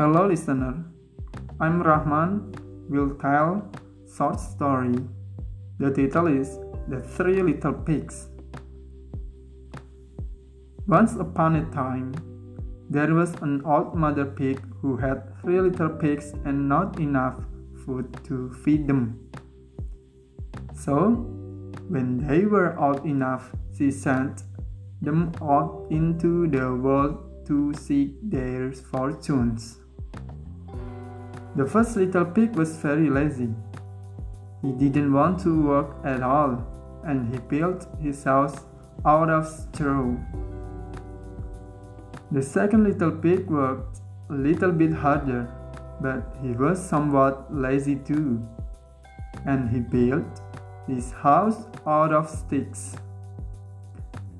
Hello listener, I'm Rahman will tell short story. The title is The Three Little Pigs. Once upon a time, there was an old mother pig who had three little pigs and not enough food to feed them. So, when they were old enough, she sent them out into the world to seek their fortunes. The first little pig was very lazy. He didn't want to work at all, and he built his house out of straw. The second little pig worked a little bit harder, but he was somewhat lazy too, and he built his house out of sticks.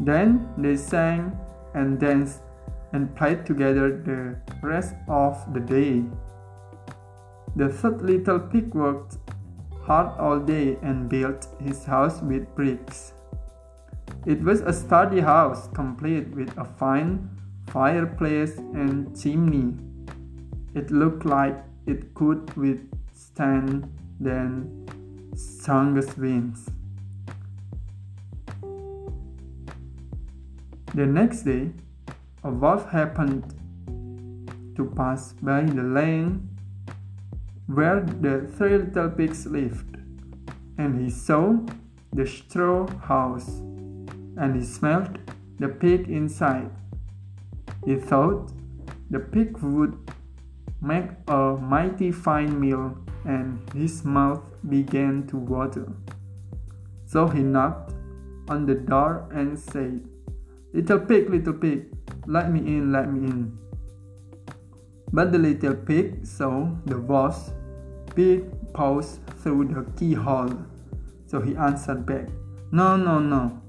Then they sang and danced and played together the rest of the day. The third little pig worked hard all day and built his house with bricks. It was a sturdy house, complete with a fine fireplace and chimney. It looked like it could withstand the strongest winds. The next day, a wolf happened to pass by the lane where the three little pigs lived, and he saw the straw house, and he smelled the pig inside. He thought the pig would make a mighty fine meal, and his mouth began to water. So he knocked on the door and said, Little pig, little pig, let me in, let me in. But the little pig saw the wolf's big paws through the keyhole. So he answered back, No, no, no,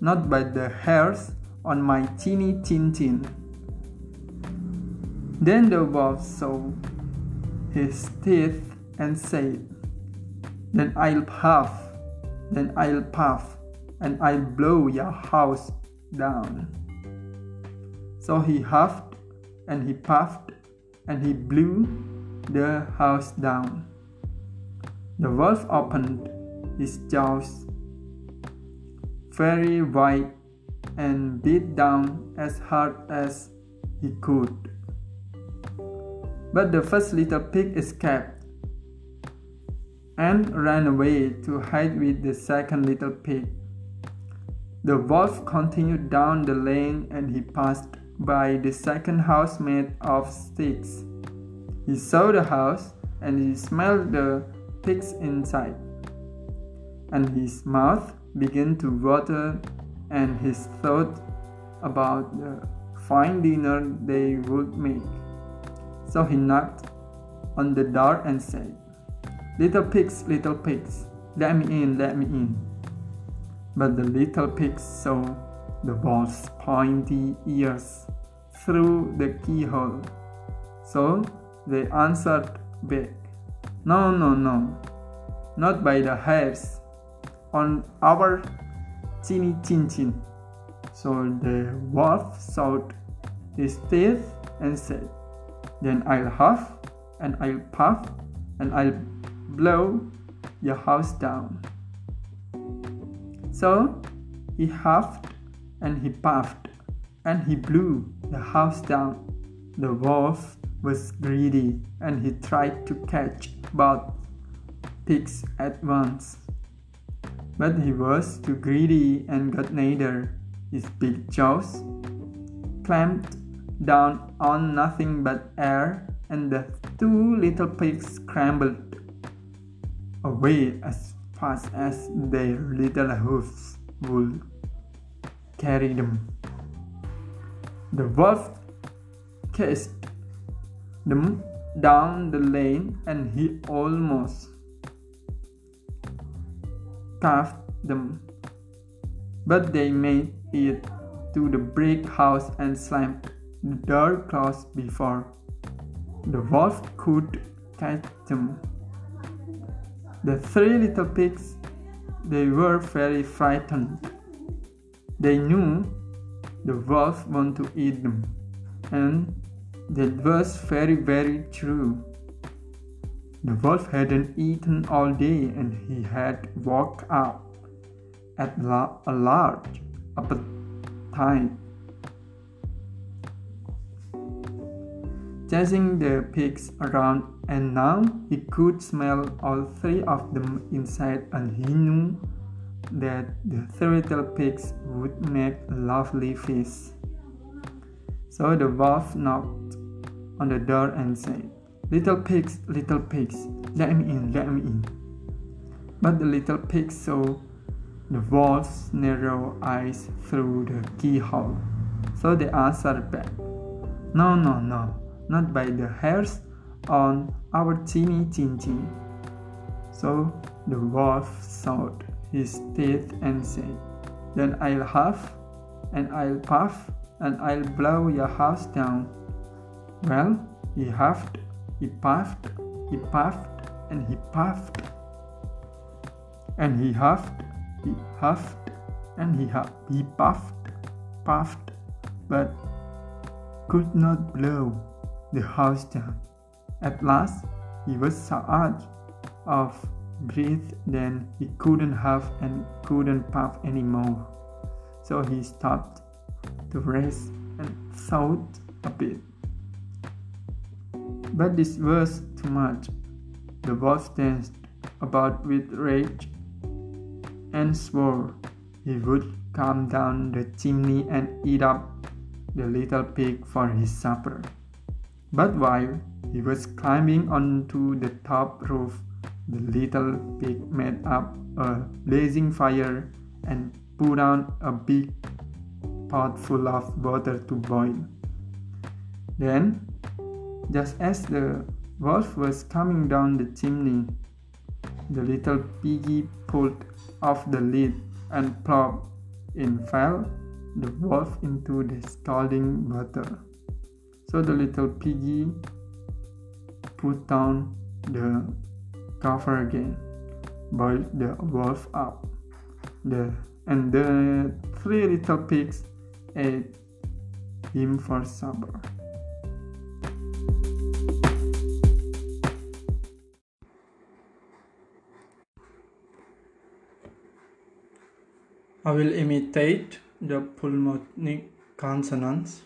not by the hairs on my teeny chin tin. Then the wolf saw his teeth and said, Then I'll puff, then I'll puff, and I'll blow your house down. So he huffed and he puffed and he blew the house down. The wolf opened his jaws very wide and beat down as hard as he could. But the first little pig escaped and ran away to hide with the second little pig. The wolf continued down the lane and he passed by the second house made of sticks. He saw the house and he smelled the pigs inside. And his mouth began to water and his thought about the fine dinner they would make. So he knocked on the door and said, Little pigs, little pigs, let me in, let me in. But the little pigs saw the wolf's pointy ears through the keyhole. So they answered back, No, no, no, not by the hairs on our chinny chin chin. So the wolf showed his teeth and said, Then I'll huff and I'll puff and I'll blow your house down. So he huffed and he puffed and he blew the house down. The wolf was greedy and he tried to catch both pigs at once. But he was too greedy and got neither. His big jaws clamped down on nothing but air, and the two little pigs scrambled away as fast as their little hoofs would carry them. The wolf chased them down the lane and he almost cuffed them. But they made it to the brick house and slammed the door closed before the wolf could catch them. The three little pigs, they were very frightened. They knew the wolf wanted to eat them, and That was very, very true. The wolf hadn't eaten all day and he had woke up at a large appetite. Chasing the pigs around, and now he could smell all three of them inside, and he knew that the three little pigs would make lovely feast. So the wolf knocked on the door and said, Little pigs, little pigs, let me in, let me in. But the little pigs saw the wolf's narrow eyes through the keyhole. So they answered back, No, no, no, not by the hairs on our chinny chin chin. So the wolf showed his teeth and said, Then I'll huff, and I'll puff, and I'll blow your house down. Well, he huffed, he puffed, he puffed, and he puffed. And he huffed, he huffed, and he huffed, he puffed, puffed, but could not blow the house down. At last, he was so out of breath then he couldn't huff and couldn't puff anymore. So he stopped to rest and thought a bit. But this was too much. The wolf danced about with rage and swore he would come down the chimney and eat up the little pig for his supper. But while he was climbing onto the top roof, the little pig made up a blazing fire and put on a big pot full of water to boil. Then, just as the wolf was coming down the chimney, the little piggy pulled off the lid and plop in fell the wolf into the scalding water. So the little piggy put down the cover again, boiled the wolf up. The and the three little pigs ate him for supper. I will imitate the pulmonic consonants.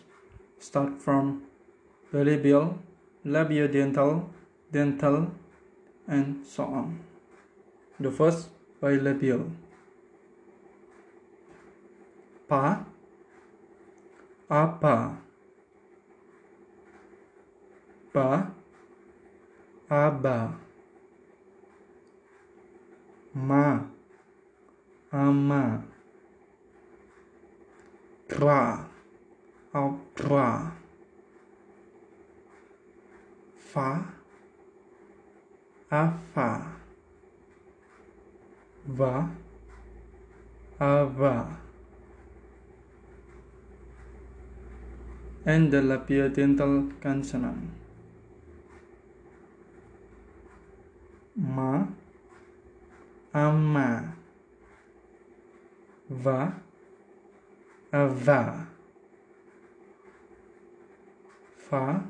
Start from labial, labiodental, dental, and so on. The first bilabial. Pa, apa, ba, aba, ma, ama, tra, tra. Fa a fa va. A va and the labiodental consonant ma. Ama. Va. Ava. Fa.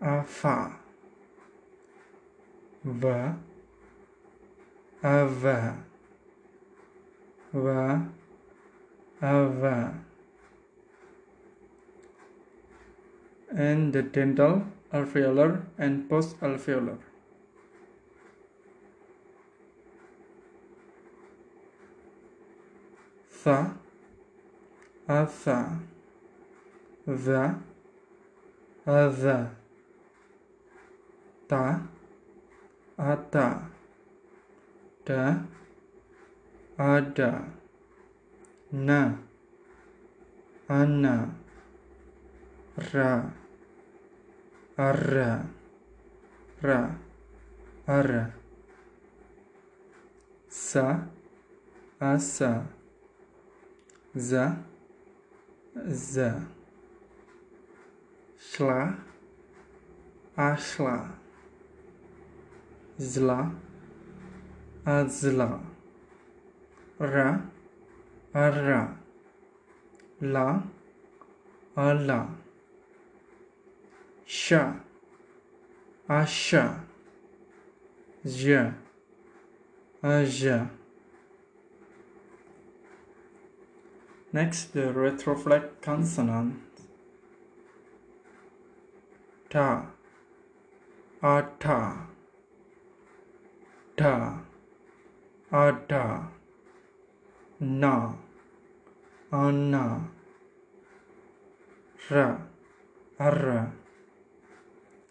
Afa va ava va ava and the dental alveolar and post alveolar tha atha va ava ta ada. Da. Ada. Na. Ana. Ra. Ara. Ra. Ara. Sa. Asa. Za. Za. Shla. Ashla zla azla ra arra la ala sha, asha, ja, aja. Next, the retroflex consonant. Ta, ata, ta, ada, na, ana, ra, ara,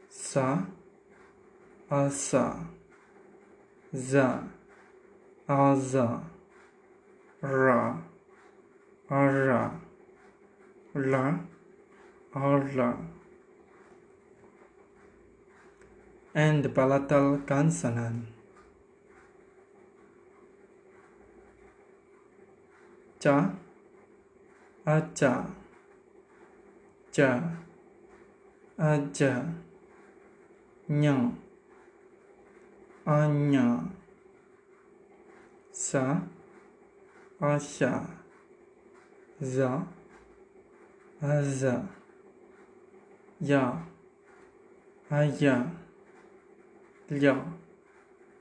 sa, asa, za, aza, ra, ara, la, ala. And the palatal consonant. ca aca. Ja aja nyang anya. Sa. Asya za. Aza. Ya. Aya. Ya. Lya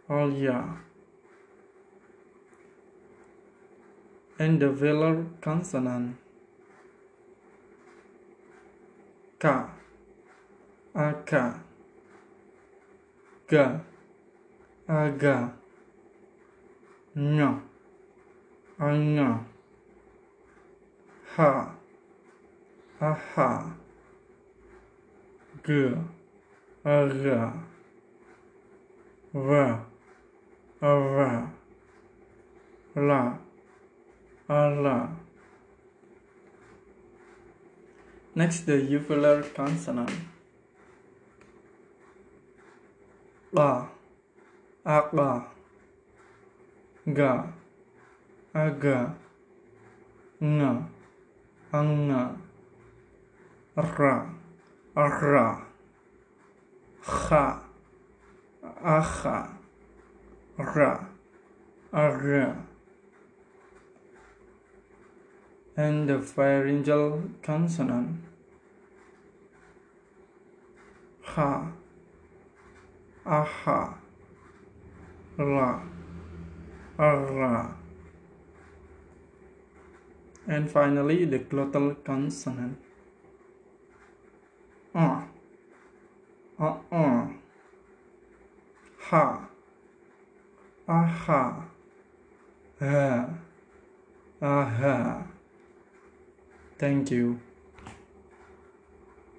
alya And the velar consonant. Ka, aka, ga, aga, nya, anga, ha, aha, g, aga, va, ava, la, ala. Next, the uvular consonant. Ba, aga, ga, aga, nga, anga, ra, ra, ha, aha, ra, ara. And the pharyngeal consonant. Ha, aha, la, ara. And finally, the glottal consonant. Uh, uh, uh, ha, aha, ha, aha. Thank you.